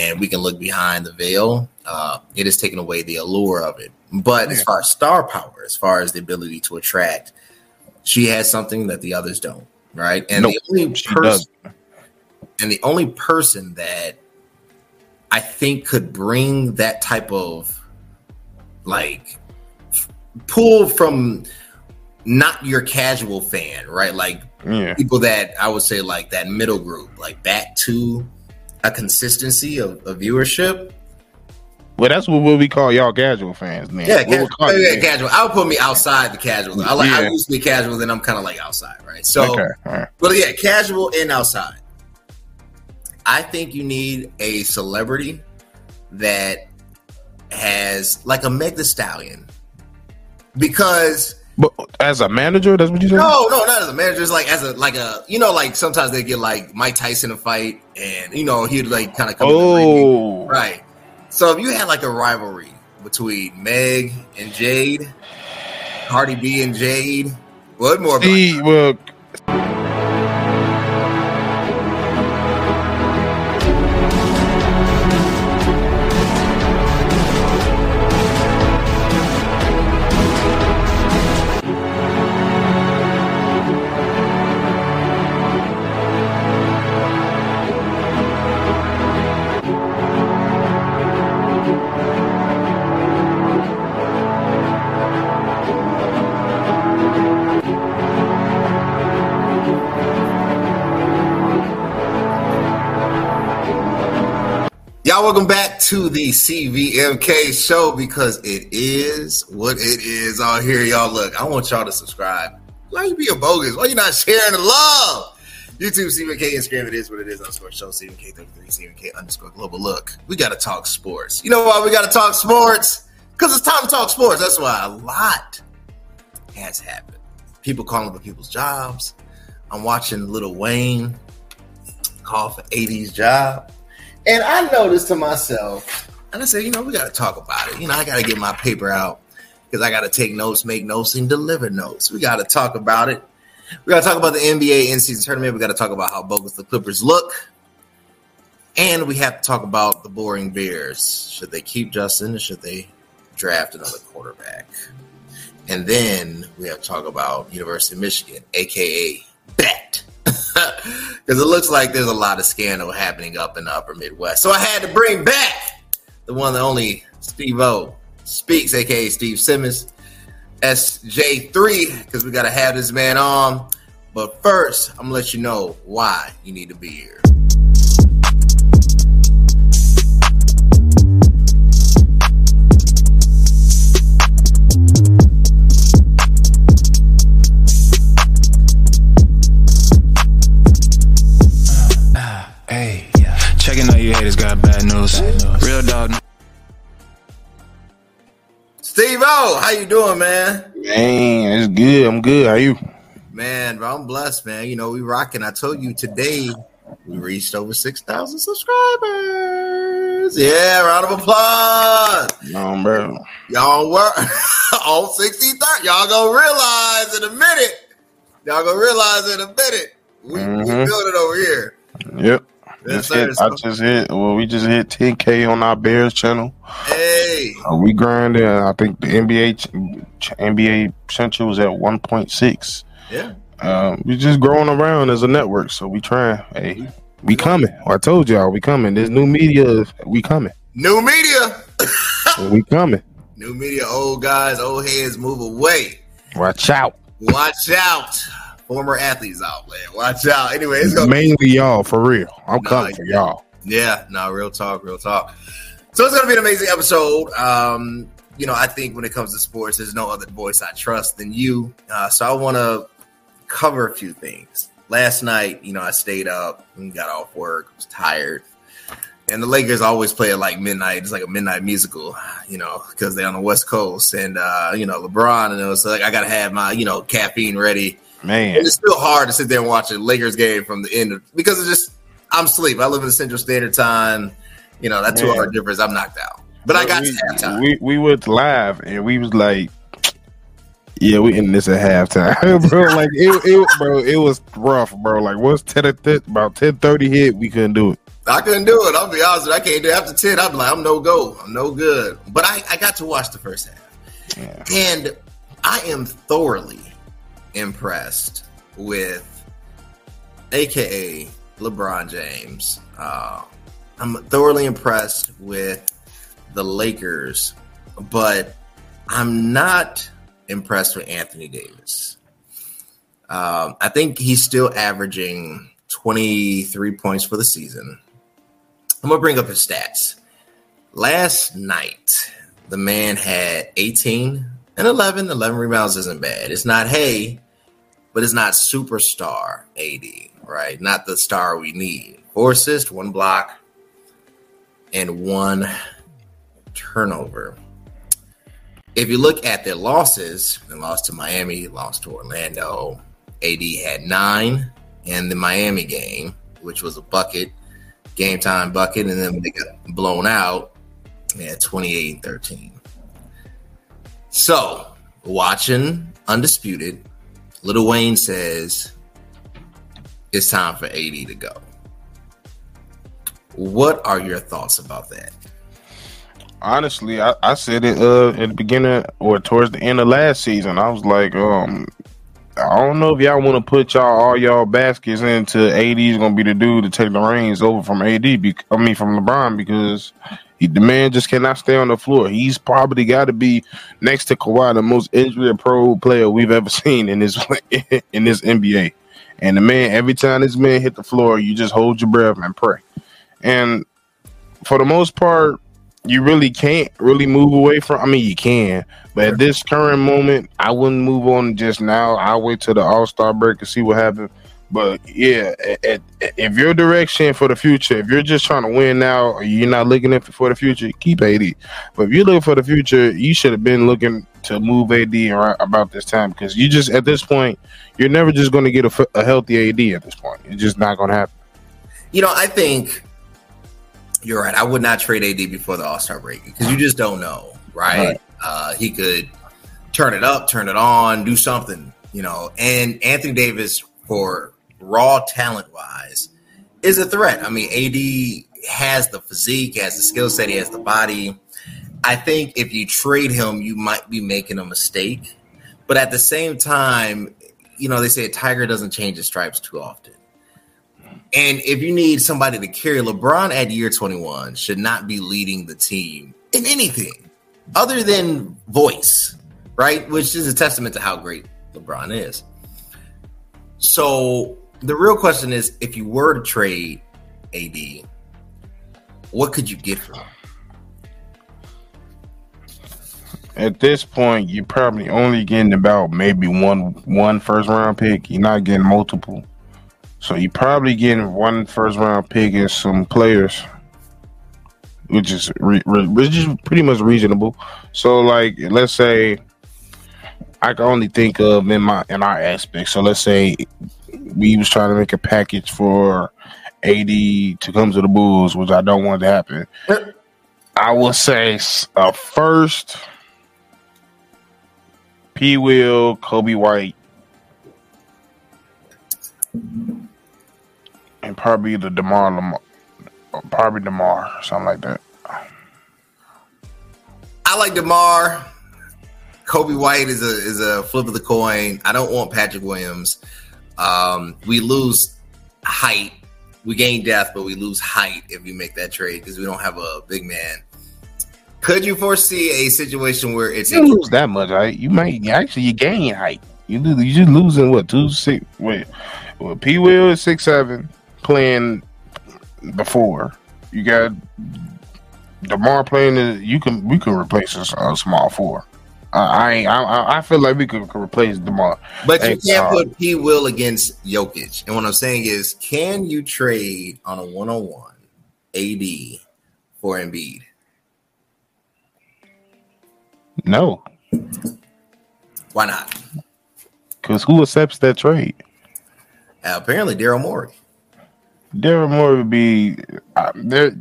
and we can look behind the veil, uh, it has taken away the allure of it. But yeah. as far as star power, as far as the ability to attract, she has something that the others don't, right? And nope, the only person, and the only person that I think could bring that type of like pull from not your casual fan, right? Like yeah. people that I would say like that middle group, like back to a consistency of, of viewership. Well, that's what we call y'all casual fans, man. Yeah, casual. Yeah, casual. I'll put me outside the casual. I like. Yeah. I used to be casual, then I'm kind of like outside, right? So, okay. right. but yeah, casual and outside. I think you need a celebrity that has like a Meg the Stallion because but as a manager, that's what you said. No, no, not as a manager. It's like as a like a you know like sometimes they get like Mike Tyson a fight, and you know he'd like kind of come. Oh, right. So if you had like a rivalry between Meg and Jade, Cardi B and Jade, what more? See, well, Y'all, welcome back to the CVMK show because it is what it is out here. Y'all, look, I want y'all to subscribe. Why you being bogus? Why you not sharing the love? YouTube, CVMK, Instagram, it is what it is. Underscore show, CVMK33, CVMK underscore global. Look, we got to talk sports. You know why we got to talk sports? Because it's time to talk sports. That's why a lot has happened. People calling for people's jobs. I'm watching Lil Wayne call for AD's job. And I noticed to myself, and I said, you know, we got to talk about it. You know, I got to get my paper out because I got to take notes, make notes, and deliver notes. We got to talk about it. We got to talk about the NBA in season tournament. We got to talk about how bogus the Clippers look. And we have to talk about the boring Bears. Should they keep Justin or should they draft another quarterback? And then we have to talk about University of Michigan, aka Bet because it looks like there's a lot of scandal happening up in the upper Midwest. So I had to bring back the one that only Steve O speaks, aka Steve Simmons, SJ3, because we got to have this man on. But first, I'm gonna let you know why you need to be here. How you doing, man? Man, it's good. I'm good. How you? Man, bro, I'm blessed, man. You know, we rocking. I told you today we reached over 6,000 subscribers. Yeah, round of applause. No, bro. Y'all work all 60, Y'all gonna realize in a minute. Y'all gonna realize in a minute. We, mm-hmm. we build it over here. Yep. Just hit, I just hit. Well, we just hit 10k on our Bears channel. Hey, uh, we grinding. I think the NBA NBA Central was at 1.6. Yeah. Um, we just growing around as a network, so we trying. Hey, we coming. I told y'all we coming. There's new media. We coming. New media. we coming. New media. Old guys, old heads move away. Watch out. Watch out former athletes out, man. Watch out. Anyway, it's gonna mainly be- y'all for real. I'm nah, coming for y'all. Yeah, no, real talk, real talk. So it's gonna be an amazing episode. Um, you know, I think when it comes to sports, there's no other voice I trust than you. Uh, so I want to cover a few things. Last night, you know, I stayed up and got off work, was tired. And the Lakers always play at like midnight. It's like a midnight musical, you know, because they're on the West Coast. And, uh, you know, LeBron, and it was like, I got to have my, you know, caffeine ready Man, and it's still hard to sit there and watch a Lakers game from the end of, because it's just I'm asleep. I live in the Central Standard Time. You know that two hour difference. I'm knocked out, but I got we, halftime. We we went live and we was like, yeah, we in this at halftime, bro. Like it, it, bro, it was rough, bro. Like once ten about ten thirty hit, we couldn't do it. I couldn't do it. I'll be honest. I can't do it. after ten. I'm like, I'm no go. I'm no good. But I, I got to watch the first half, yeah. and I am thoroughly impressed with, AKA LeBron James. Uh, I'm thoroughly impressed with the Lakers, but I'm not impressed with Anthony Davis. Um, I think he's still averaging 23 points for the season. I'm going to bring up his stats. Last night, the man had 18 and 11. 11 rebounds isn't bad. It's not, hey, but it's not superstar AD, right? Not the star we need. Four assists, one block, and one turnover. If you look at their losses, they lost to Miami, lost to Orlando. AD had nine in the Miami game, which was a bucket, game time bucket, and then they got blown out, had 28 and 13. So, watching Undisputed, Lil Wayne says it's time for AD to go. What are your thoughts about that? Honestly, I, I said it uh, at the beginning or towards the end of last season. I was like, um, I don't know if y'all want to put y'all all y'all baskets into AD is gonna be the dude to take the reins over from AD. Be, I mean from LeBron because he, the man just cannot stay on the floor. He's probably got to be next to Kawhi, the most injury pro player we've ever seen in this in this NBA. And the man, every time this man hit the floor, you just hold your breath and pray. And for the most part, you really can't really move away from. I mean, you can, but at this current moment, I wouldn't move on just now. I'll wait till the All Star break and see what happens. But yeah, at, at, if your direction for the future, if you're just trying to win now, or you're not looking at for the future, keep AD. But if you're looking for the future, you should have been looking to move AD around about this time because you just at this point, you're never just going to get a, a healthy AD at this point. It's just not going to happen. You know, I think you're right. I would not trade AD before the All Star break because you just don't know, right? right. Uh, he could turn it up, turn it on, do something, you know. And Anthony Davis, for raw talent wise, is a threat. I mean, AD has the physique, has the skill set, he has the body. I think if you trade him, you might be making a mistake. But at the same time, you know, they say a tiger doesn't change his stripes too often. And if you need somebody to carry LeBron at year 21 should not be leading the team in anything other than voice, right? Which is a testament to how great LeBron is. So the real question is if you were to trade AD, what could you get from him? At this point, you're probably only getting about maybe one one first round pick. You're not getting multiple. So you're probably getting one first round pick and some players, which is re- re- which is pretty much reasonable. So like, let's say I can only think of in my in our aspect. So let's say we was trying to make a package for AD to come to the Bulls, which I don't want to happen. I will say a uh, first P. Will, Coby White, and probably the Demar Lamar, probably Demar, something like that. I like Demar. Coby White is a is a flip of the coin. I don't want Patrick Williams. Um, we lose height. We gain depth, but we lose height if we make that trade because we don't have a big man. Could you foresee a situation where it's you lose that much height? You might actually you gain height. You lose, you just losing what two six? Wait, well, P. Will is six seven playing before. You got Demar playing. The, you can we can replace a, a small four. Uh, I, I I feel like we could, could replace Demar, but you can't uh, put P. Will against Jokic. And what I'm saying is, can you trade on a one on one AD for Embiid? No. Why not? Because who accepts that trade? Uh, apparently, Daryl Morey. Daryl Morey would be uh, there.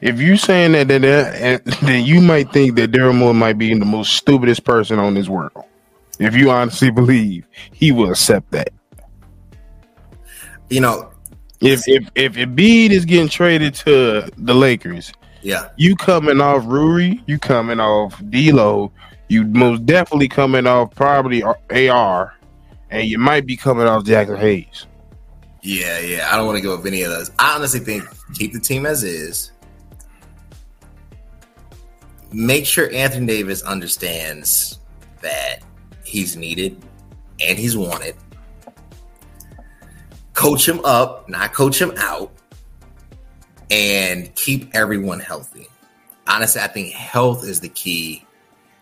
If you saying that, then, then you might think that Daryl Morey might be the most stupidest person on this world. If you honestly believe he will accept that, you know, If if if Embiid is getting traded to the Lakers, yeah, you coming off Rui, you coming off D'Lo, you most definitely coming off probably AR, and you might be coming off Jaxson Hayes. Yeah, yeah. I don't want to go with any of those. I honestly think keep the team as is. Make sure Anthony Davis understands that he's needed and he's wanted. Coach him up, not coach him out, and keep everyone healthy. Honestly, I think health is the key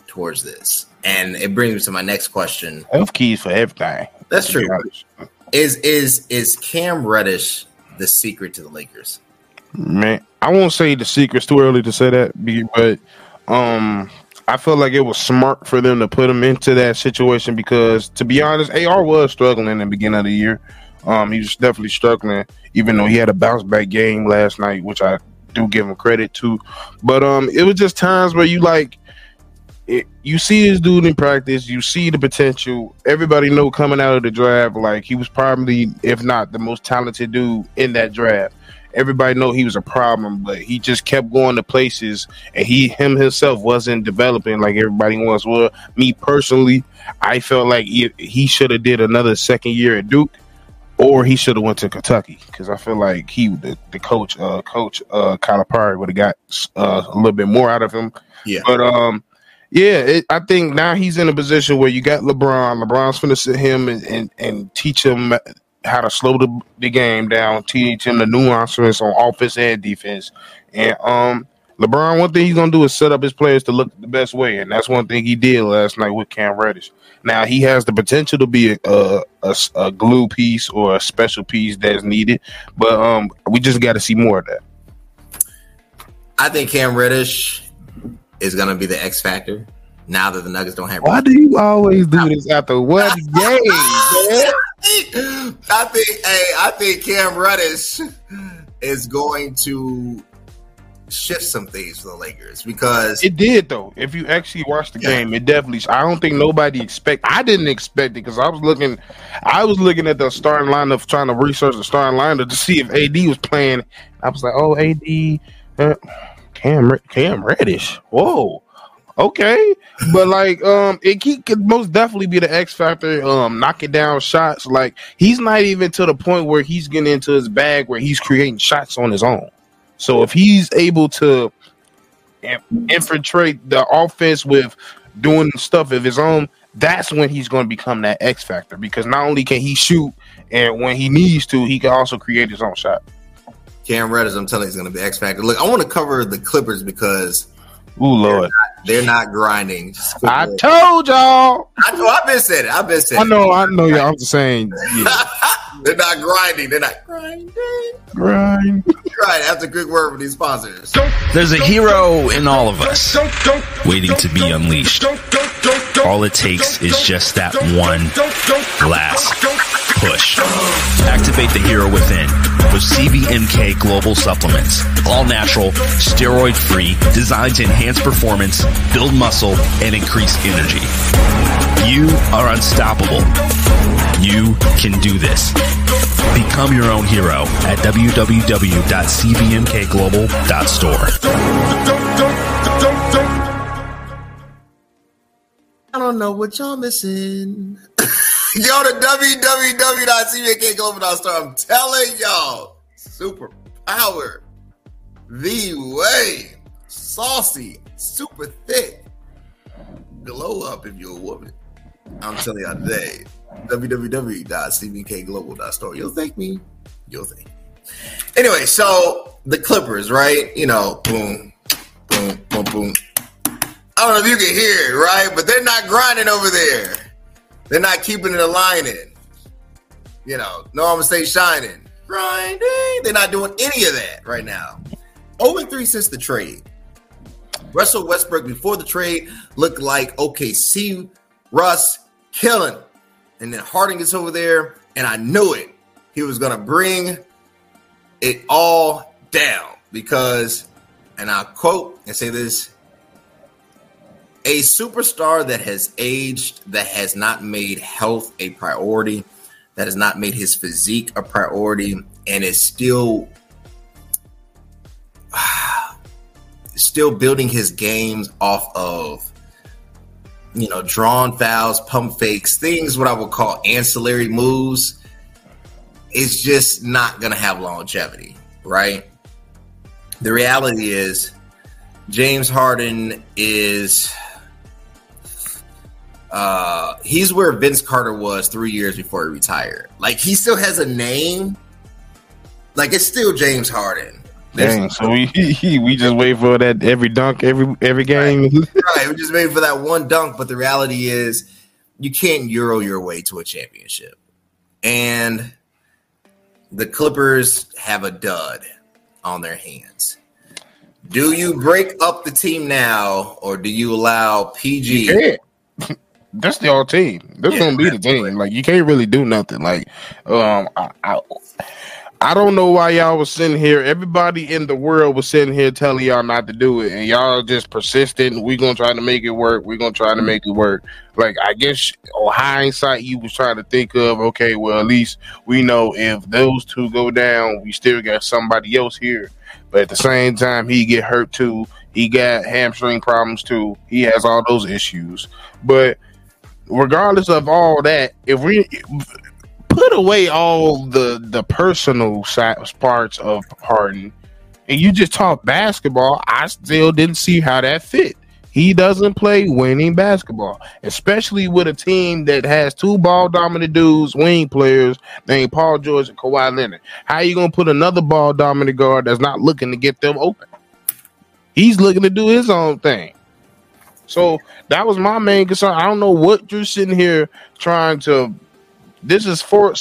towards this. And it brings me to my next question. Health keys for everything. That's true. Is is is Cam Reddish the secret to the Lakers? Man, I won't say the secret's too early to say that, but um, I feel like it was smart for them to put him into that situation because, to be honest, AR was struggling in the beginning of the year. Um, he was definitely struggling, even though he had a bounce back game last night, which I do give him credit to. But um, it was just times where you like it, you see this dude in practice, you see the potential. Everybody know coming out of the draft, like he was probably, if not the most talented dude in that draft. Everybody know he was a problem, but he just kept going to places, and he him himself wasn't developing like everybody wants. Well, me personally, I felt like he, he should have did another second year at Duke, or he should have went to Kentucky because I feel like he the, the coach uh coach uh Calipari would have got uh, a little bit more out of him. Yeah, but um yeah, it, I think now he's in a position where you got LeBron. LeBron's going to sit him and, and, and, teach him how to slow the, the game down, teach him the nuances on offense and defense. And um, LeBron, one thing he's going to do is set up his players to look the best way, and that's one thing he did last night with Cam Reddish. Now he has the potential to be a, a, a, glue piece or a special piece that's needed, but um, we just got to see more of that. I think Cam Reddish is going to be the X factor. Now that the Nuggets don't have, why do you always do this after one game? I think, hey, I think Cam Reddish is going to shift some things for the Lakers because it did though. If you actually watch the yeah. game, it definitely. I don't think nobody expect. I didn't expect it because I was looking, I was looking at the starting lineup, trying to research the starting lineup to see if AD was playing. I was like, oh, AD. Uh, Cam Cam Reddish. Whoa. Okay. But like um it he could most definitely be the X factor, um, knocking down shots. Like he's not even to the point where he's getting into his bag where he's creating shots on his own. So if he's able to infiltrate the offense with doing stuff of his own, that's when he's going to become that X factor because not only can he shoot, and when he needs to, he can also create his own shot. Cam Reddish, I'm telling you, is going to be X factor. Look, I want to cover the Clippers because, oh lord, they're not, they're not grinding. I told y'all. I know. I've been saying it. I've been saying. I know. It. I know. Y'all. I'm just saying. Yeah. they're not grinding. They're not grinding. Grind. Right. That's a good word for these sponsors. There's a hero in all of us, waiting to be unleashed. All it takes is just that one last push. Activate the hero within with CVMK Global Supplements. All natural, steroid free, designed to enhance performance, build muscle, and increase energy. You are unstoppable. You can do this. Become your own hero at www.cvmkglobal.store. I don't know what y'all missing. Go to www.cvmkglobal.store. I'm telling y'all, super power, the way, saucy, super thick, glow up if you're a woman. I'm telling y'all today, www.cvmkglobal.store. You'll thank me. You'll thank me. Anyway, so the Clippers, right? You know, boom, boom, boom, boom I don't know if you can hear it, right? But they're not grinding over there. They're not keeping it aligning. You know, no, I'm gonna say shining. Grinding. They're not doing any of that right now. 0 3 since the trade. Russell Westbrook before the trade looked like OKC, Russ killing. And then Harden gets over there, and I knew it. He was gonna bring it all down because, and I'll quote and say this a superstar that has aged, that has not made health a priority, that has not made his physique a priority, and is still still building his games off of you know drawn fouls, pump fakes, things what I would call ancillary moves, it's just not going to have longevity, right? The reality is James Harden is uh he's where Vince Carter was 3 years before he retired. Like he still has a name. Like it's still James Harden. Dang, so we we just wait for that every dunk every every game. Right. right, we just wait for that one dunk, but the reality is you can't euro your way to a championship. And the Clippers have a dud on their hands. Do you break up the team now, or do you allow PG? That's the all team. That's yeah, gonna be the team. Like you can't really do nothing. Like, um, I, I, I don't know why y'all was sitting here. Everybody in the world was sitting here telling y'all not to do it, and y'all just persistent. We gonna try to make it work. We gonna try to make it work. Like I guess on hindsight, you was trying to think of okay, well at least we know if those two go down, we still got somebody else here but at the same time, he get hurt too. He got hamstring problems too. He has all those issues. But regardless of all that, if we put away all the the personal parts of Harden, and you just talk basketball, I still didn't see how that fit. He doesn't play winning basketball, especially with a team that has two ball dominant dudes, wing players named Paul George and Kawhi Leonard. How are you gonna put another ball dominant guard that's not looking to get them open? He's looking to do his own thing. So that was my main concern. I don't know what you're sitting here trying to. This is for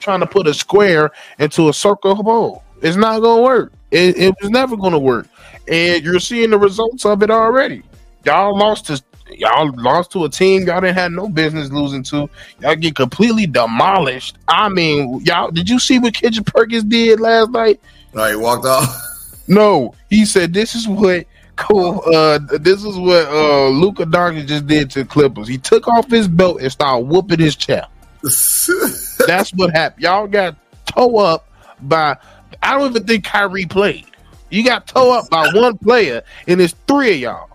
trying to put a square into a circle hole. It's not gonna work. It, it was never gonna work, and you're seeing the results of it already. Y'all lost to y'all lost to a team y'all didn't have no business losing to. Y'all get completely demolished. I mean, y'all did you see what Kendrick Perkins did last night? No, he walked off. No, he said this is what cool. Uh, this is what uh Luka Doncic just did to Clippers. He took off his belt and started whooping his chest. That's what happened. Y'all got toe up by. I don't even think Kyrie played. You got toe up by one player, and it's three of y'all.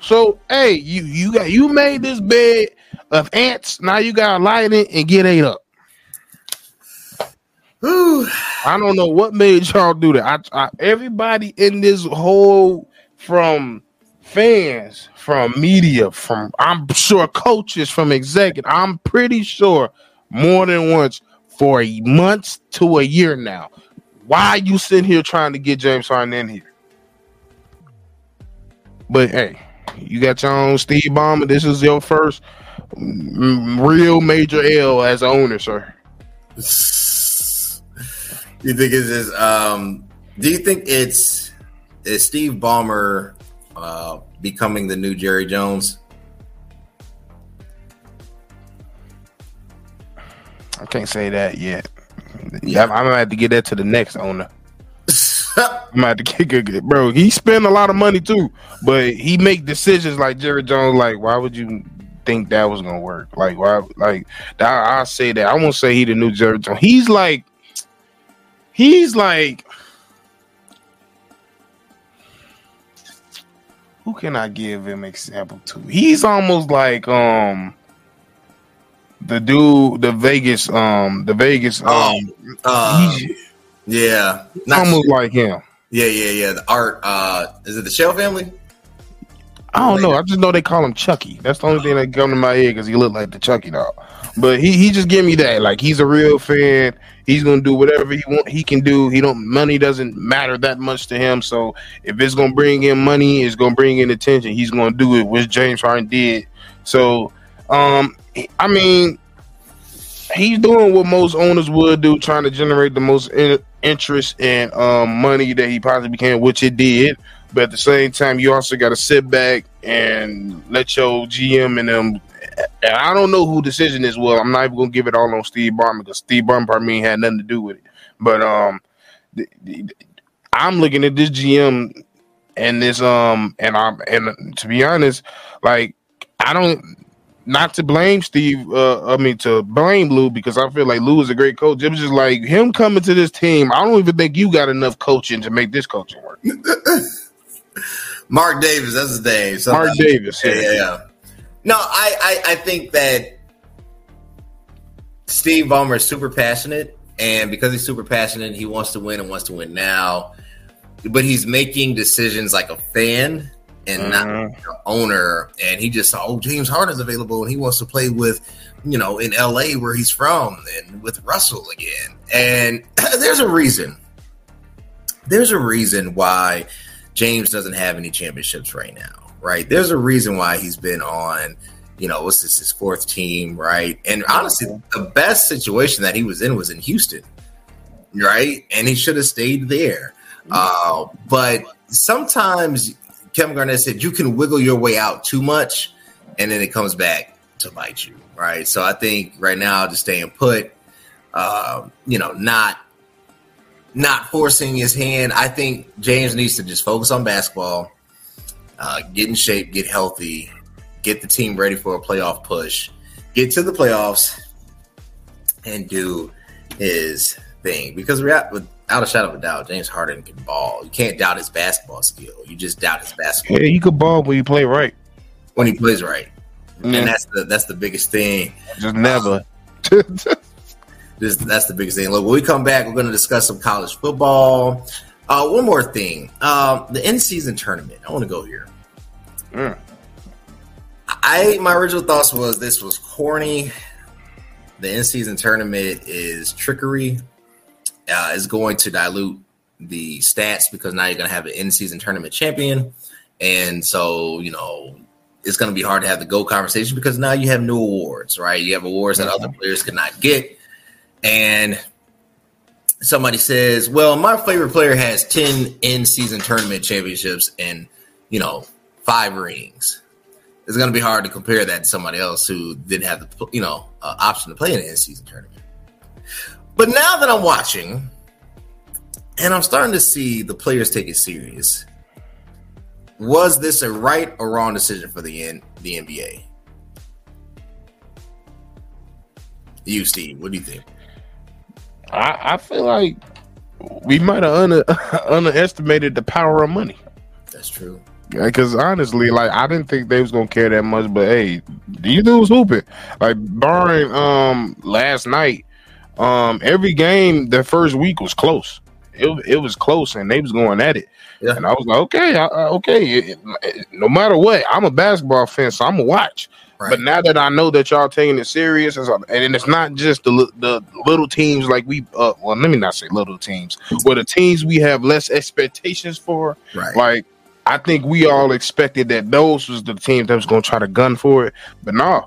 So hey, you you got you made this bed of ants. Now you gotta light it and get ate up. I don't know what made y'all do that. I, I, everybody in this whole from fans, from media, from I'm sure coaches, from executive. I'm pretty sure more than once for months to a year now. Why are you sitting here trying to get James Harden in here? But hey, you got your own Steve Ballmer. This is your first mm, real major L as an owner, sir. You think it's just, um, do you think it's is Steve Ballmer uh, becoming the new Jerry Jones? I can't say that yet. Yeah, I'm gonna have to get that to the next owner. I'm about to kick it, bro. He spend a lot of money too, but he make decisions like Jerry Jones. Like, why would you think that was gonna work? Like, why? Like, I, I say that. I won't say he the new Jerry Jones. He's like, he's like, who can I give him example to? He's almost like um the dude, the Vegas, um, the Vegas, um, um uh, yeah, almost like him. Yeah, yeah, yeah. The art. Uh, is it the Shell family? I don't know. I just know they call him Chucky. That's the only thing that come to my head because he looked like the Chucky dog. But he he just give me that. Like he's a real fan. He's gonna do whatever he want. He can do. He don't. Money doesn't matter that much to him. So if it's gonna bring in money, it's gonna bring in attention. He's gonna do it, which James Harden did. So, um, I mean, he's doing what most owners would do, trying to generate the most in- interest and um, money that he possibly can, which it did. But at the same time, you also got to sit back and let your GM and them. And I don't know who decision is. Well, I'm not even gonna give it all on Steve Ballmer because Steve Ballmer probably had nothing to do with it. But um, I'm looking at this GM and this um, and I'm and to be honest, like I don't not to blame Steve. Uh, I mean to blame Lou because I feel like Lou is a great coach. It was just like him coming to this team. I don't even think you got enough coaching to make this coaching work. Mark Davis, that's his name. Mark Davis. Yeah, yeah, yeah. No, I, I, I think that Steve Ballmer is super passionate, and because he's super passionate, he wants to win and wants to win now. But he's making decisions like a fan and mm-hmm. not an owner. And he just saw, oh, James Harden's available, and he wants to play with, you know, in LA where he's from, and with Russell again. And there's a reason. There's a reason why James doesn't have any championships right now, right? There's a reason why he's been on, you know, what's this, his fourth team, right? And honestly, the best situation that he was in was in Houston, right? And he should have stayed there. Uh, but sometimes Kevin Garnett said you can wiggle your way out too much, and then it comes back to bite you, right? So I think right now, just staying put, uh, you know, not not forcing his hand. I think James needs to just focus on basketball, uh, get in shape, get healthy, get the team ready for a playoff push, get to the playoffs, and do his thing. Because without a shadow of a doubt, James Harden can ball. You can't doubt his basketball skill. You just doubt his basketball. Yeah, you can ball when you play right. When he plays right, yeah. and that's the that's the biggest thing. Just never. This, that's the biggest thing. Look, when we come back, we're going to discuss some college football. Uh, one more thing, um, the in season tournament. I want to go here. Mm. I my original thoughts was this was corny. The in season tournament is trickery. Uh, is going to dilute the stats because now you're going to have an in season tournament champion, and so you know it's going to be hard to have the go conversation because now you have new awards, right? You have awards that mm-hmm. other players cannot get and somebody says, "Well, my favorite player has ten in-season tournament championships and you know five rings." It's going to be hard to compare that to somebody else who didn't have the you know uh, option to play in an in-season tournament. But now that I'm watching, and I'm starting to see the players take it serious, was this a right or wrong decision for the N- the NBA? You, Steve, what do you think? I, I feel like we might have under, underestimated the power of money. That's true. Because honestly, like I didn't think they was gonna care that much, but hey, these dudes hooping. Like barring um last night, um every game the first week was close. It, it was close, and they was going at it. Yeah. And I was like, okay, I, okay. It, it, no matter what, I'm a basketball fan, so I'm gonna watch. Right. But now that I know that y'all taking it serious, and it's not just the the little teams like we, uh, well, let me not say little teams, but the teams we have less expectations for. Right. Like I think we all expected that those was the team that was going to try to gun for it, but no.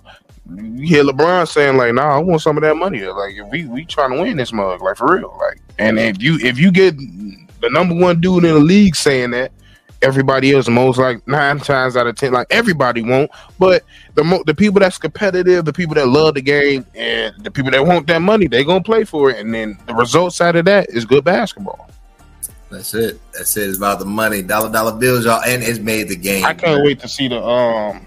You hear LeBron saying like, "Nah, I want some of that money. Like, if we we trying to win this mug, like for real. Like, and if you if you get the number one dude in the league saying that, everybody else most like nine times out of ten. Like everybody won't but the mo- the people that's competitive the people that love the game and the people that want that money they gonna play for it. And then the result side of that is good basketball. That's it. That's it. It's about the money. Dollar dollar bills y'all and it's made the game. I can't wait to see the um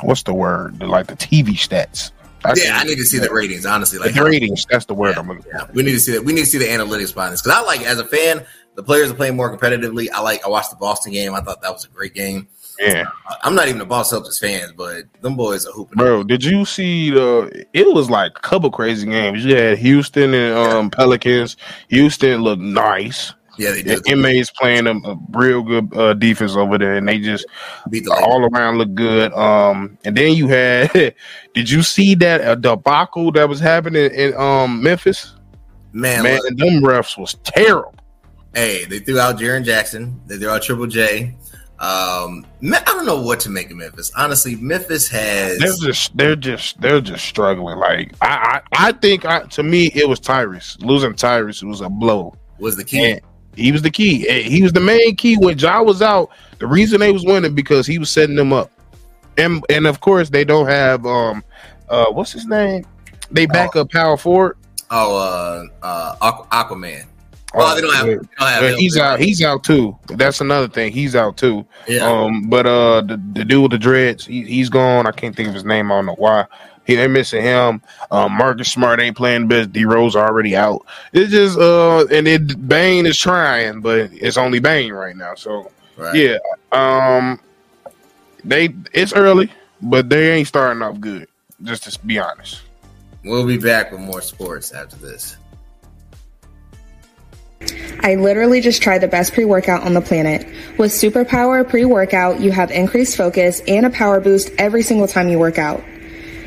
what's the word? The, like the tv stats. I yeah, I need to see the ratings. Honestly, like the ratings. That's the word yeah, I'm looking. Yeah, we need to see that. We need to see the analytics behind this because I like as a fan, the players are playing more competitively. I like. I watched the Boston game. I thought that was a great game. Yeah, I'm not even a Boston Celtics fan, but them boys are hooping. Bro, did you see the? It was like a couple crazy games. You had Houston and um, Pelicans. Houston looked nice. Yeah, they did. The MA's playing a, a real good uh, defense over there, and they just Beat the all around look good. Um, and then you had, did you see that uh, debacle that was happening in um Memphis? Man, man, look. them refs was terrible. Hey, they threw out Jaren Jackson. They threw out Triple J. Um, I don't know what to make of Memphis. Honestly, Memphis has they're just they're just they're just struggling. Like I I, I think I, to me it was Tyrese losing Tyrese was a blow. Was the key. And he was the key. He was the main key when Ja was out. The reason they was winning because he was setting them up, and and of course they don't have um uh what's his name? They back oh. up power forward. Oh, uh, uh, Aquaman. Well, they don't have. They don't have he's out. He's out too. That's another thing. He's out too. Yeah. Um. But uh, the, the dude with the dreads, he, he's gone. I can't think of his name. I don't know why. He they missing him. Um, Marcus Smart ain't playing best. D Rose already out. It's just uh, and it Bane is trying, but it's only Bane right now. So Right. yeah. Um, they it's early, but they ain't starting off good. Just to be honest. We'll be back with more sports after this. I literally just tried the best pre workout on the planet. With Superpower pre workout, you have increased focus and a power boost every single time you work out.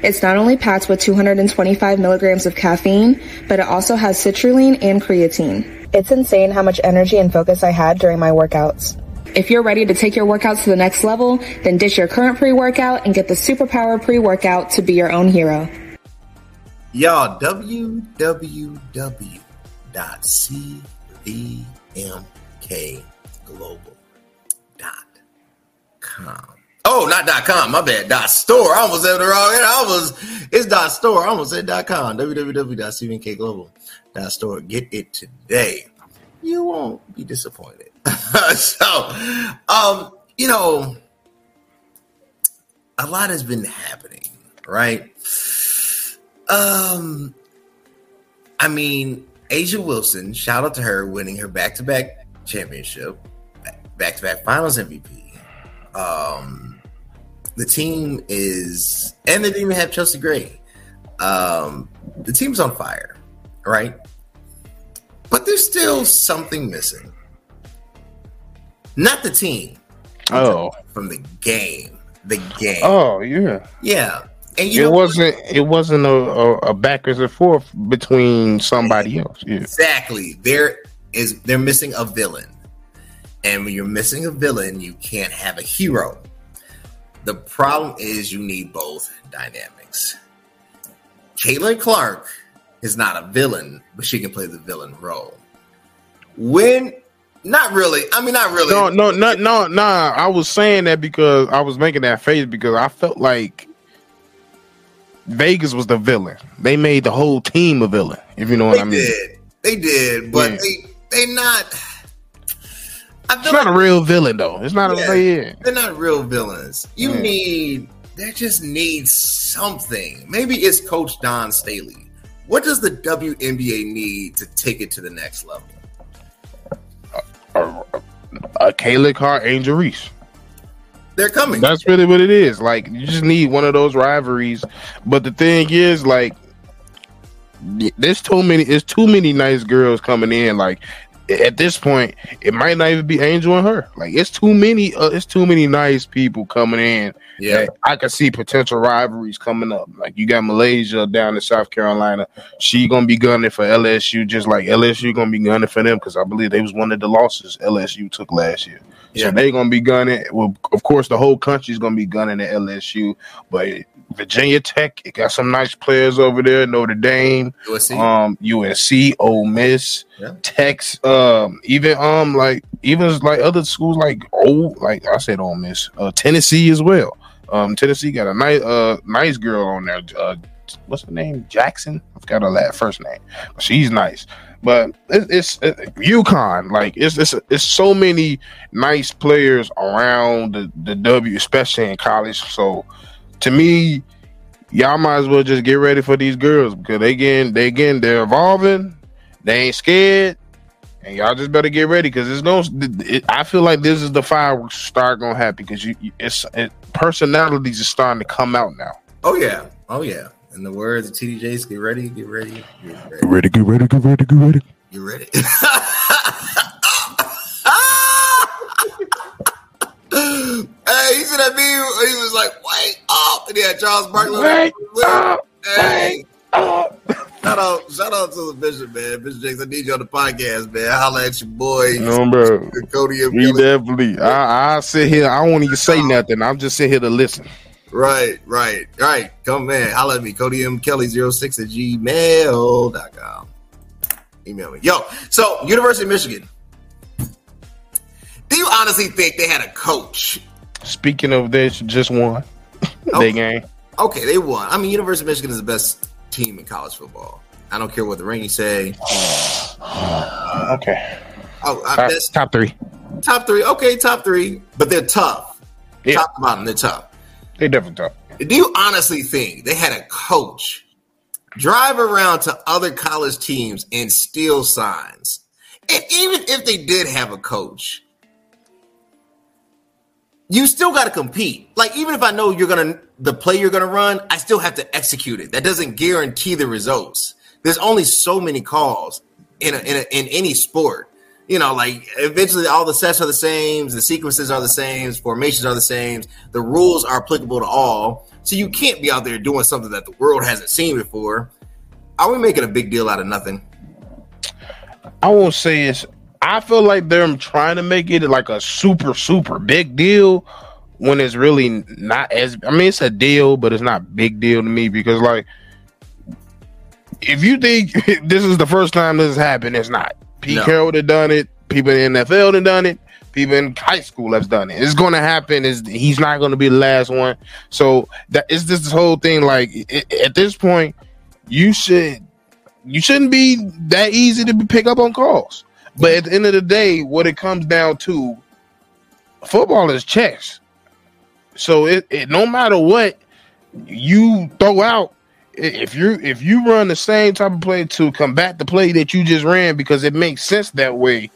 It's not only packed with 225 milligrams of caffeine, but it also has citrulline and creatine. It's insane how much energy and focus I had during my workouts. If you're ready to take your workouts to the next level, then ditch your current pre workout and get the Superpower pre workout to be your own hero. Y'all, www.cvmkglobal.com. Oh, not dot com. My bad. Dot store. I almost said the wrong. I almost it's dot store. I almost said dot com. www.cvmkglobal.store. Get it today. You won't be disappointed. so, um, you know, a lot has been happening, right? Um, I mean, A'ja Wilson, shout out to her winning her back to back championship, back to back finals MVP. Um, the team is, and they didn't even have Chelsea Gray. Um, the team's on fire, right? But there's still something missing. Not the team. Oh. From the game. The game. Oh yeah. Yeah. And you it wasn't it wasn't a, a, a backwards and forth between somebody else. Yeah. Exactly. There is they're missing a villain. And when you're missing a villain, you can't have a hero. The problem is you need both dynamics. Caitlin Clark is not a villain, but she can play the villain role. When not really. I mean, not really. No, no, no, no, nah. I was saying that because I was making that face because I felt like Vegas was the villain. They made the whole team a villain. If you know what they I mean. They did. They did, but Yeah. they they not. It's not a real villain though. It's not Yeah. a yeah. they're not real villains. You Yeah. need They just need something. Maybe it's Coach Dawn Staley. What does the WNBA need to take it to the next level? A, a Kayla Carr, Angel Reese. They're coming. That's really what it is. Like you just need one of those rivalries. But the thing is, like, there's too many. It's too many nice girls coming in. Like at this point, it might not even be Angel and her. Like it's too many. Uh, it's too many nice people coming in. yeah. I can see potential rivalries coming up. Like you got MiLaysia down in South Carolina. She gonna be gunning for LSU, just like LSU gonna be gunning for them because I believe they was one of the losses LSU took last year. Yeah. So they gonna be gunning. Well, of course, the whole country's gonna be gunning at LSU, but Virginia Tech it got some nice players over there. Notre Dame, USC. um, USC, Ole Miss, Yeah. Tex, um, even um, like even like other schools like old, like I said, Ole Miss, uh, Tennessee as well. Um, Tennessee got a nice, uh, nice girl on there. Uh, what's her name? Jackson. I forgot her last first name. But she's nice, but it's, it's it, UConn. Like it's it's it's so many nice players around the the W, especially in college. So to me, y'all might as well just get ready for these girls because they getting they getting they're evolving. They ain't scared, and y'all just better get ready because it's going. It, I feel like this is the fireworks start gonna happen because you, you it's it, personalities are starting to come out now. oh yeah. Oh yeah. In the words of TDJs, get ready, get ready, get ready. get ready, get ready, get ready, get ready. You ready? hey, he said that meme. He was like, "Wait up!" And he had Charles Barkley. Wake up, Hey, up. shout out, shout out to the Bishop, man. Bishop Jakes, I need you on the podcast, man. Holla at your boy, No, bro. Cody and We Kelly. definitely. I I sit here. I won't even say nothing. I'm just sitting here to listen. Right, right, right. Come, man. Holla at me, Cody M. Kelly06 at gmail.com. Email me. Yo, so University of Michigan. Do you honestly think they had a coach Speaking of this, just one. Oh. They game. Okay, they won. I mean, University of Michigan is the best team in college football. I don't care what the rankings say. okay. Oh, I, Top, top three. top three. Okay, top three, but they're tough. Yeah. Top to bottom, they're tough. They definitely tough. Do you honestly think they had a coach drive around to other college teams and steal signs? And even if they did have a coach, you still got to compete. Like even if I know you're gonna the play you're gonna run, I still have to execute it. That doesn't guarantee the results. There's only so many calls in a, in, a, in any sport. You know, like eventually all the sets are the same, the sequences are the same, formations are the same, the rules are applicable to all. So you can't be out there doing something that the world hasn't seen before. Are we making a big deal out of nothing? I won't say it's. I feel like they're trying to make it like a super super big deal when it's really not as. I mean, it's a deal, but it's not big deal to me because like, if you think this is the first time this has happened, it's not. Pete No. Carroll have done it. People in the NFL have done it. People in high school have done it. It's going to happen. Is he's not going to be the last one. So that is this whole thing. Like i at this point, you should you shouldn't be that easy to pick up on calls. But at the end of the day, what it comes down to, football is chess. So it, it no matter what you throw out, if you if you run the same type of play to combat the play that you just ran because it makes sense that way,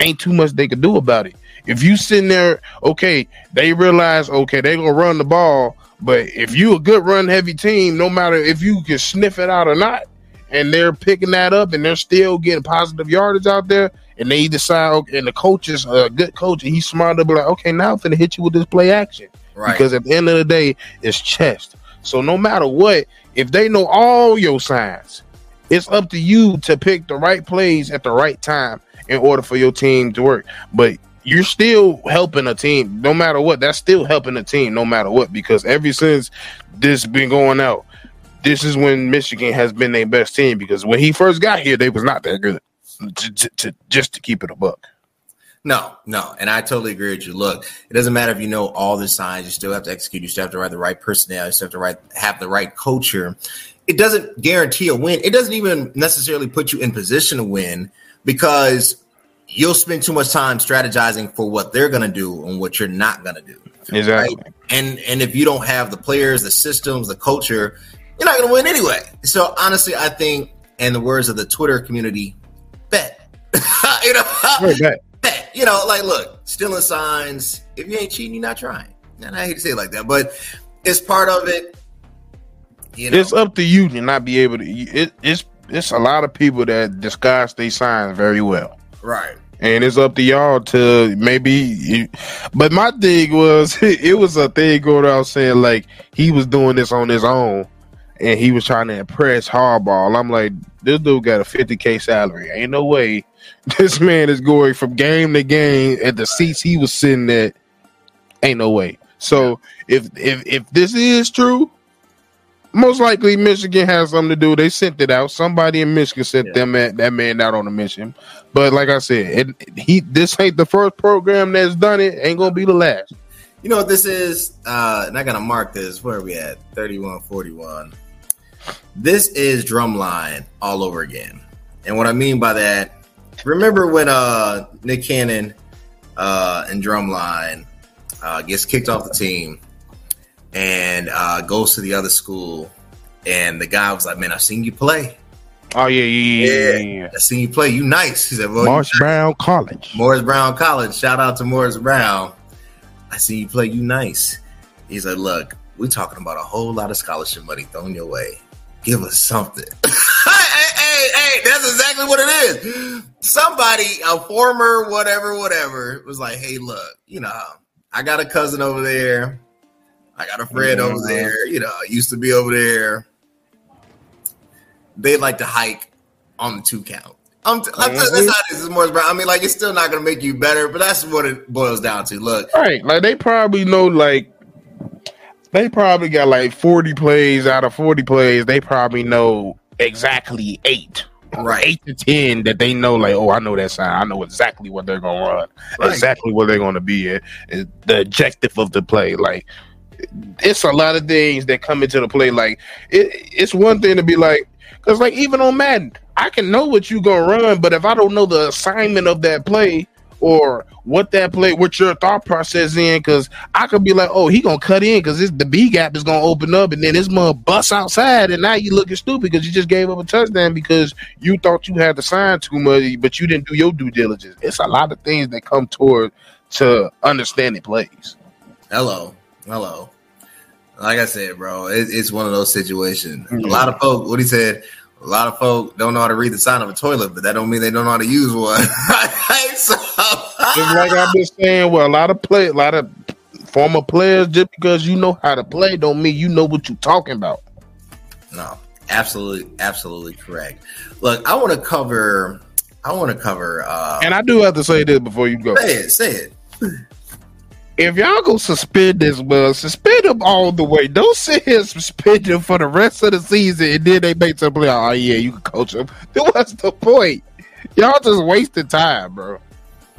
ain't too much they could do about it. If you sitting there, okay, they realize okay they gonna run the ball, but if you a good run heavy team, no matter if you can sniff it out or not, and they're picking that up and they're still getting positive yardage out there, and they decide, okay, and the coach is a good coach and he's smart to be like, okay, now I'm gonna hit you with this play action. Right. Because at the end of the day, it's chest. So no matter what, if they know all your signs, it's up to you to pick the right plays at the right time in order for your team to work. But you're still helping a team, no matter what. That's still helping a team, no matter what. Because ever since this been going out, this is when Michigan has been their best team. Because when he first got here, they was not that good. Just to keep it a buck. No, no, and I totally agree with you. Look, it doesn't matter if you know all the signs; you still have to execute. You still have to write the right personnel. You still have to write, have the right culture. It doesn't guarantee a win. It doesn't even necessarily put you in position to win because you'll spend too much time strategizing for what they're going to do and what you're not going to do. Exactly. And and if you don't have the players, the systems, the culture, you're not going to win anyway. So honestly, I think, in the words of the Twitter community, bet. you know, Right back. Bet. You know, like, look, stealing signs. If you ain't cheating, you're not trying. And I hate to say it like that, but it's part of it. You know, It's up to you to not be able to. It, it's it's a lot of people that disguise their signs very well, right? and it's up to y'all to maybe. But my thing was, it was a thing going out saying like he was doing this on his own, and he was trying to impress Harbaugh. I'm like, this dude got a 50k salary. Ain't no way this man is going from game to game at the seats he was sitting at. Ain't no way. So if if if this is true, most likely Michigan has something to do. They sent it out. Somebody in Michigan sent Yeah. them at, that man out on a mission. But like I said, it, he this ain't the first program that's done it. Ain't gonna be the last. You know what this is? Uh, and I gotta mark this. Where are we at? 3141. This is drumline all over again. And what I mean by that, remember when uh Nick Cannon uh in drumline uh gets kicked off the team and uh goes to the other school and the guy was like, Man, I've seen you play. Oh yeah, yeah, yeah, yeah. yeah. I've seen you play. You nice. He said, Well, you Marsh Brown College. Morris Brown College. Shout out to Morris Brown. I see you play. You nice. He's like, look, we're talking about a whole lot of scholarship money thrown your way. Give us something. hey, hey, hey, hey, that's exactly what it is. Somebody, a former whatever, whatever, was like, hey, look, you know, I got a cousin over there. I got a friend over Mhm. there. You know, used to be over there. They like to hike on the two count. I'm t- I'm t- that's how this is Brown. I mean, like it's still not going to make you better, but that's what it boils down to. Look, Right, like they probably know like they probably got like 40 plays out of 40 plays, they probably know exactly eight. Right. Eight to ten that they know, like, oh, I know that sign. I know exactly what they're gonna run, Right. exactly where they're gonna be at, the objective of the play. Like it's a lot of things that come into the play. Like it, it's one thing to be like, Because like even on Madden, I can know what you're gonna run, but if I don't know the assignment of that play or what that play, what your thought process in, because I could be like, oh, he gonna cut in because the B gap is gonna open up, and then this mother bust outside, and now you looking stupid because you just gave up a touchdown because you thought you had to sign too much, but you didn't do your due diligence. It's a lot of things that come toward to understanding plays. Hello, hello. Like I said, bro, it, it's one of those situations. Yeah. A mm-hmm. lot of folk, what he said, a lot of folk don't know how to read the sign of a toilet, but that don't mean they don't know how to use one. so, just like I've been saying, well, a lot of play, a lot of former players, just because you know how to play, don't mean you know what you're talking about. No, absolutely, absolutely correct. Look, I want to cover. I want to cover. Uh, and I do have to say this before you go. Say it. Say it if y'all go suspend this well, suspend him all the way. Don't sit here suspend him for the rest of the season and then they make some play. Oh yeah, you can coach him. Then what's the point? Y'all just wasting time, bro.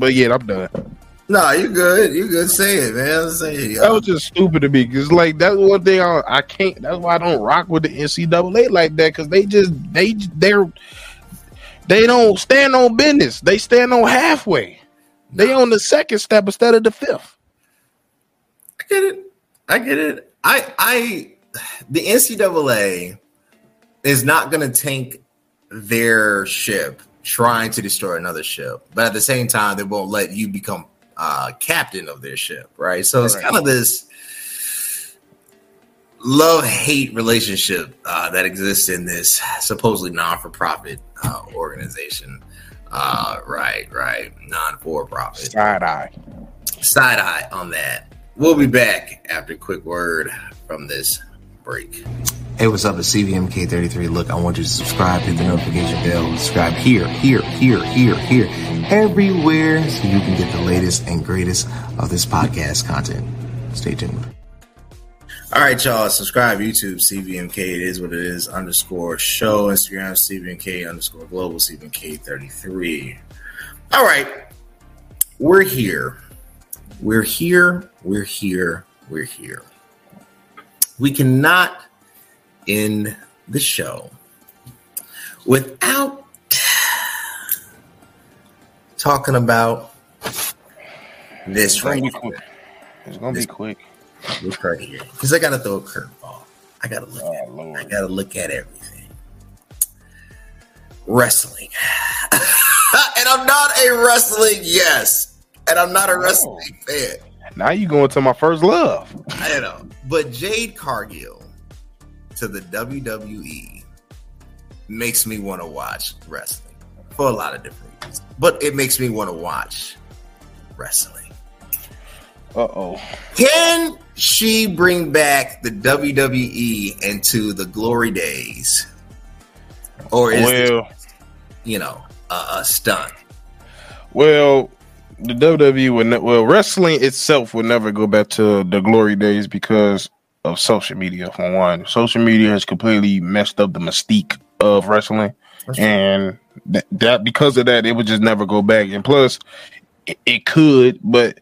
But yeah, I'm done. No, you good. You good. Say it, man. Say it. That was just stupid to me. Cause like that's one thing I, I can't. That's why I don't rock with the NCAA like that. Cause they just they they're they don't stand on business. They stand on halfway. They on the second step instead of the fifth I get it. I get it. I I the NCAA is not going to tank their ship trying to destroy another ship, but at the same time, they won't let you become uh, captain of their ship, right? So it's right. kind of this love hate relationship uh, that exists in this supposedly non for profit uh, organization. Uh, right, right, non for profit. Side eye, side eye on that. We'll be back after a quick word from this break. Hey, what's up? It's CVMK33. Look, I want you to subscribe, hit the notification bell, subscribe here, here, here, here, here, everywhere so you can get the latest and greatest of this podcast content. Stay tuned. All right, y'all. Subscribe YouTube, CVMK. It is what it is. Underscore show. Instagram, CVMK underscore global, CVMK33. All right. We're here we're here, we're here, we're here. We cannot end the show without talking about this right here. It's gonna this, be quick. This right here. Because I gotta throw a curveball. I gotta look oh, at Lord. I gotta look at everything. Wrestling. and I'm not a wrestling yes and I'm not a oh. wrestling fan. Now you going to my first love. I know, but Jade Cargill to the WWE makes me want to watch wrestling for a lot of different reasons. But it makes me want to watch wrestling. Uh oh. Can she bring back the WWE into the glory days, or is well, this, you know a, a stunt? Well, the WWE would ne- well wrestling itself would never go back to the glory days because of social media. For one, social media has completely messed up the mystique of wrestling, That's and th- that because of that, it would just never go back. And plus, it, it could, but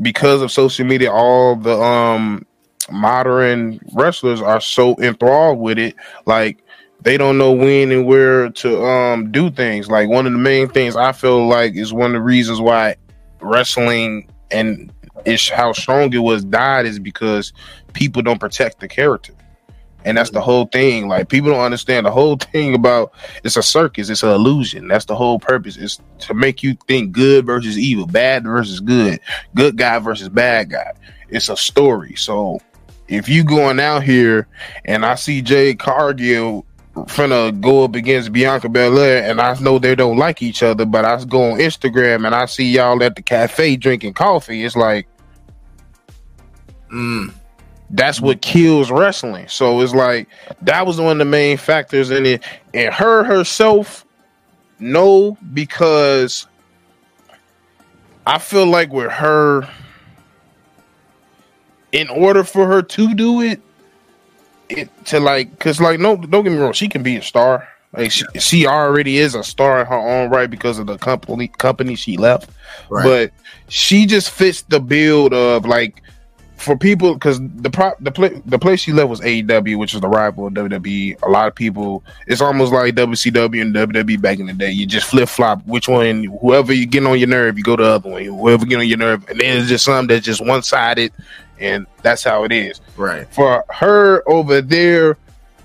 because of social media, all the um modern wrestlers are so enthralled with it, like they don't know when and where to um do things. Like one of the main things I feel like is one of the reasons why wrestling and it's how strong it was died is because people don't protect the character. And that's the mm-hmm. whole thing. Like people don't understand the whole thing about it's a circus, it's an illusion. That's the whole purpose. Is to make you think good versus evil, bad versus good, good guy versus bad guy. It's a story. So if you going out here and I see Jade Cargill finna go up against Bianca Belair, and I know they don't like each other, but I go on Instagram and I see y'all at the cafe drinking coffee. It's like, mm, that's what kills wrestling. So it's like that was one of the main factors in it. And her herself, no, because I feel like with her, in order for her to do it, it to like because like no don't get me wrong she can be a star like she, she already is a star in her own right because of the company company she left right. but she just fits the build of like for people because the prop the play the place she left was AEW, which is the rival of WWE. A lot of people, it's almost like WCW and WWE back in the day. You just flip flop which one, whoever you get on your nerve, you go to the other one. Whoever get on your nerve, and then it's just something that's just one sided, and that's how it is. Right. For her over there,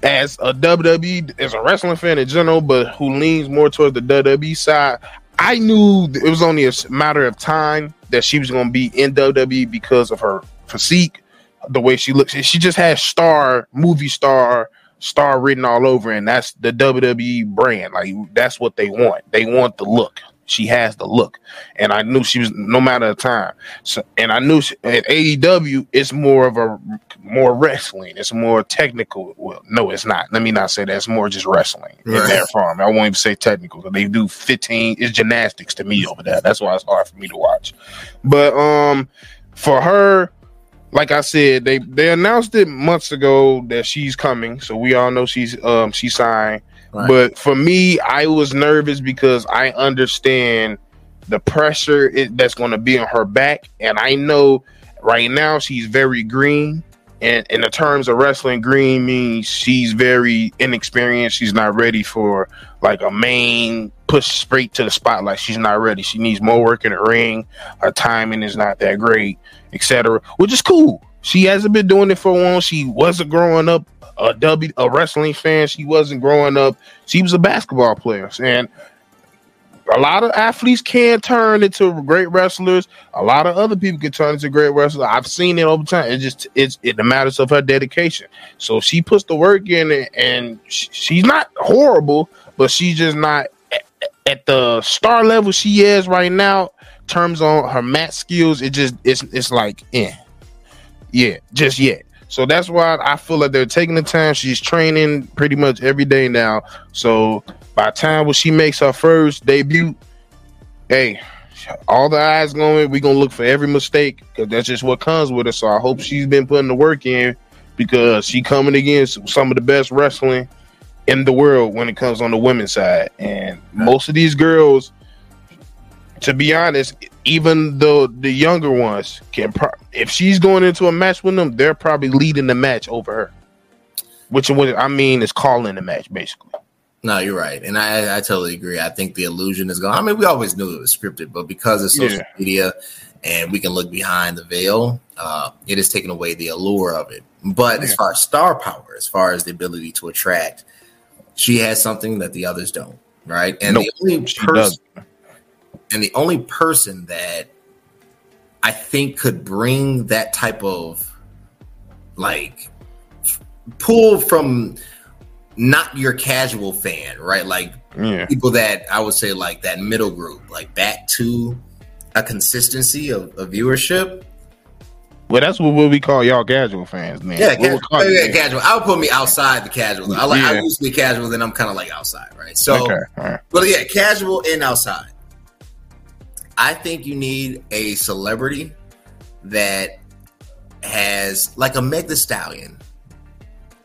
as a WWE, as a wrestling fan in general, but who leans more towards the WWE side, I knew it was only a matter of time that she was going to be in WWE because of her physique, the way she looks. She just has star, movie star, star written all over, and that's the WWE brand. Like that's what they want. They want the look. She has the look, and I knew she was no matter the time. So, and I knew she, at AEW, it's more of a more wrestling. It's more technical. Well, no, it's not. Let me not say that. It's more just wrestling right. in their farm. I won't even say technical. They do fifteen. It's gymnastics to me over there. That's why it's hard for me to watch. But um, for her, like I said, they they announced it months ago that she's coming, so we all know she's um she signed. Right. But for me, I was nervous because I understand the pressure it, that's going to be on her back, and I know right now she's very green. And in the terms of wrestling, green means she's very inexperienced. She's not ready for like a main push straight to the spotlight. She's not ready. She needs more work in the ring. Her timing is not that great, etc. Which is cool. She hasn't been doing it for while. She wasn't growing up a W a wrestling fan. She wasn't growing up. She was a basketball player, and a lot of athletes can turn into great wrestlers. A lot of other people can turn into great wrestlers. I've seen it over time. It just it's it the matters of her dedication. So she puts the work in, and, and she's not horrible, but she's just not at the star level she is right now. Terms on her mat skills, it just it's it's like yeah, yeah, just yet. So that's why I feel like they're taking the time. She's training pretty much every day now. So by time when she makes her first debut, hey, all the eyes going, we're gonna look for every mistake because that's just what comes with it. So I hope she's been putting the work in because she coming against some of the best wrestling in the world when it comes on the women's side. And most of these girls, to be honest, even though the younger ones can, pro- if she's going into a match with them, they're probably leading the match over her. Which what I mean is calling the match basically. No, you're right, and I, I totally agree. I think the illusion is gone. I mean, we always knew it was scripted, but because of social yeah. media and we can look behind the veil, uh, it has taken away the allure of it. But yeah. as far as star power, as far as the ability to attract, she has something that the others don't, right? And nope, the only person, and the only person that I think could bring that type of like pull from not your casual fan, right? Like yeah. people that I would say like that middle group, like back to a consistency of, of viewership. Well, that's what we call y'all casual fans, man. Yeah, casual. Yeah, casual. I would put me outside the casual. I like. Yeah. I used to be casual, then I'm kind of like outside, right? So, okay. right. but yeah, casual and outside. I think you need a celebrity that has like a Meg the Stallion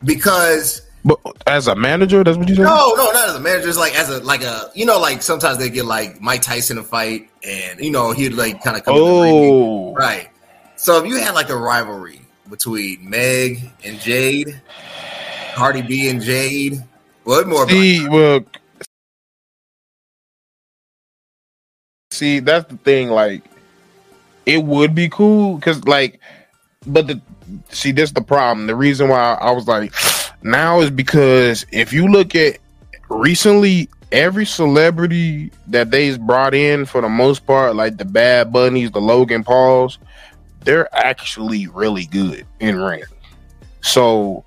because but as a manager, that's what you said. No, no, not as a manager. It's like as a like a you know like sometimes they get like Mike Tyson a fight, and you know he'd like kind of come. Oh, right. So if you had like a rivalry between Meg and Jade, Cardi B and Jade, what more? See, well, see, that's the thing. Like, it would be cool because, like, but the see, this the problem. The reason why I was like now is because if you look at recently, every celebrity that they've brought in for the most part, like the Bad Bunnies, the Logan Pauls, they're actually really good in ring. So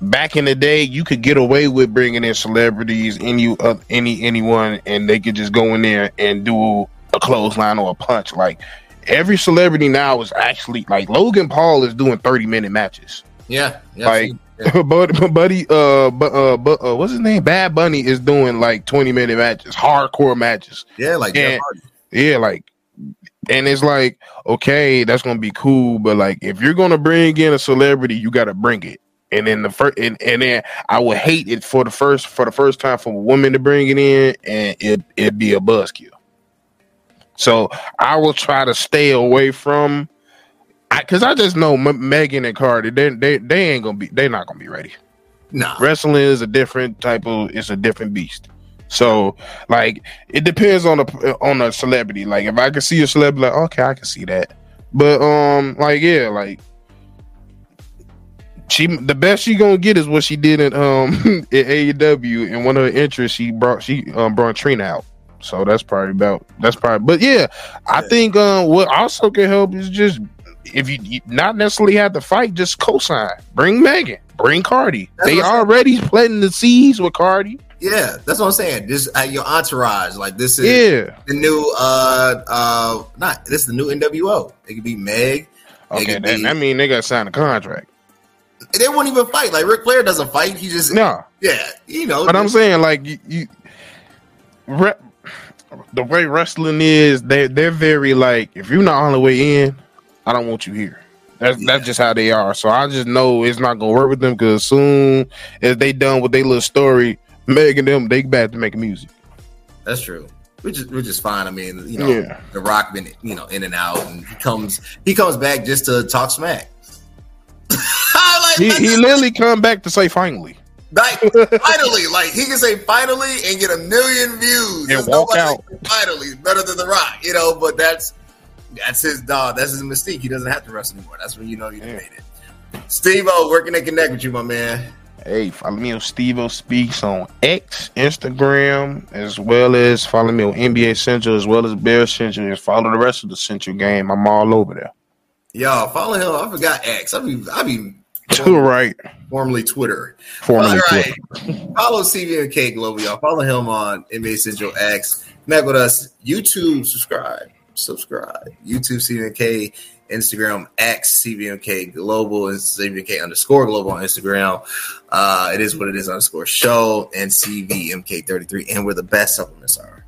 back in the day, you could get away with bringing in celebrities, any uh, any anyone, and they could just go in there and do a clothesline or a punch. Like every celebrity now is actually like Logan Paul is doing thirty minute matches. Yeah, yeah like but buddy, uh, but uh, but uh, what's his name? Bad Bunny is doing like twenty minute matches, hardcore matches. Yeah, like and, yeah, like, and it's like okay, that's gonna be cool, but like if you're gonna bring in a celebrity, you got to bring it. And then the first, and, and then I would hate it for the first for the first time for a woman to bring it in, and it it be a buzzkill. So I will try to stay away from because I, I, just know M- Megan and Cardi, they they they ain't gonna be, they not gonna be ready. No, wrestling is a different type of, it's a different beast. So like it depends on the on a celebrity. Like if I can see a celebrity, like okay, I can see that. But um, like yeah, like she the best she gonna get is what she did in um at AEW and one of her interests she brought she um brought Trina out. So that's probably about that's probably but yeah, I think um what also can help is just if you, you not necessarily have to fight, just co-sign. Bring Megan, bring Cardi. That's they already planting the seeds with Cardi. Yeah, that's what I'm saying. Just uh, your entourage, like this is yeah. the new uh uh not this is the new NWO. It could be Meg. Okay, that, be, that mean they got to sign a contract. They won't even fight. Like Ric Flair doesn't fight. He just no. Yeah, you know. But I'm saying like you, you re, the way wrestling is, they they're very like if you're not on the way in, I don't want you here. That's yeah. that's just how they are. So I just know it's not gonna work with them because soon as they done with their little story, Meg and them, they back to making music. That's true. Which is which is fine. I mean, you know, yeah. the Rock been you know in and out, and he comes he comes back just to talk smack. he, he literally come back to say finally. Like finally, like he can say finally and get a million views and There's walk out. Finally, better than the Rock, you know. But that's that's his dog. That's his mystique. He doesn't have to wrestle anymore. That's when you know you made it. Steve O, where can they connect with you, my man? Hey, follow me on Steve O Speaks on X, Instagram, as well as follow me on NBA Central, as well as Bear Central, and follow the rest of the Central game. I'm all over there. Y'all follow him. I forgot X. I mean, I mean, right. Formerly Twitter. Formerly right. Twitter. Follow CVMK Global, y'all. Follow him on NBA Central X. Connect with us. YouTube, subscribe. Subscribe. YouTube CVMK Instagram X CVMK Global and CVMK underscore Global on Instagram. Uh, it is what it is underscore show and CVMK33. And where the best supplements are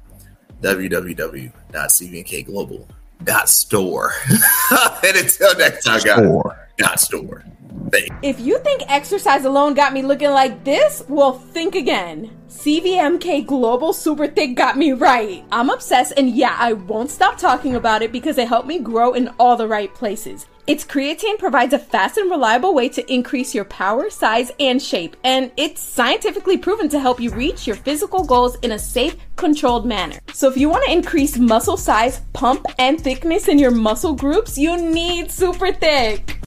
www.cvmkglobal.store. and until next time, guys, dot store. If you think exercise alone got me looking like this, well, think again. CVMK Global Super Thick got me right. I'm obsessed, and yeah, I won't stop talking about it because it helped me grow in all the right places. Its creatine provides a fast and reliable way to increase your power, size, and shape, and it's scientifically proven to help you reach your physical goals in a safe, controlled manner. So if you want to increase muscle size, pump, and thickness in your muscle groups, you need Super Thick.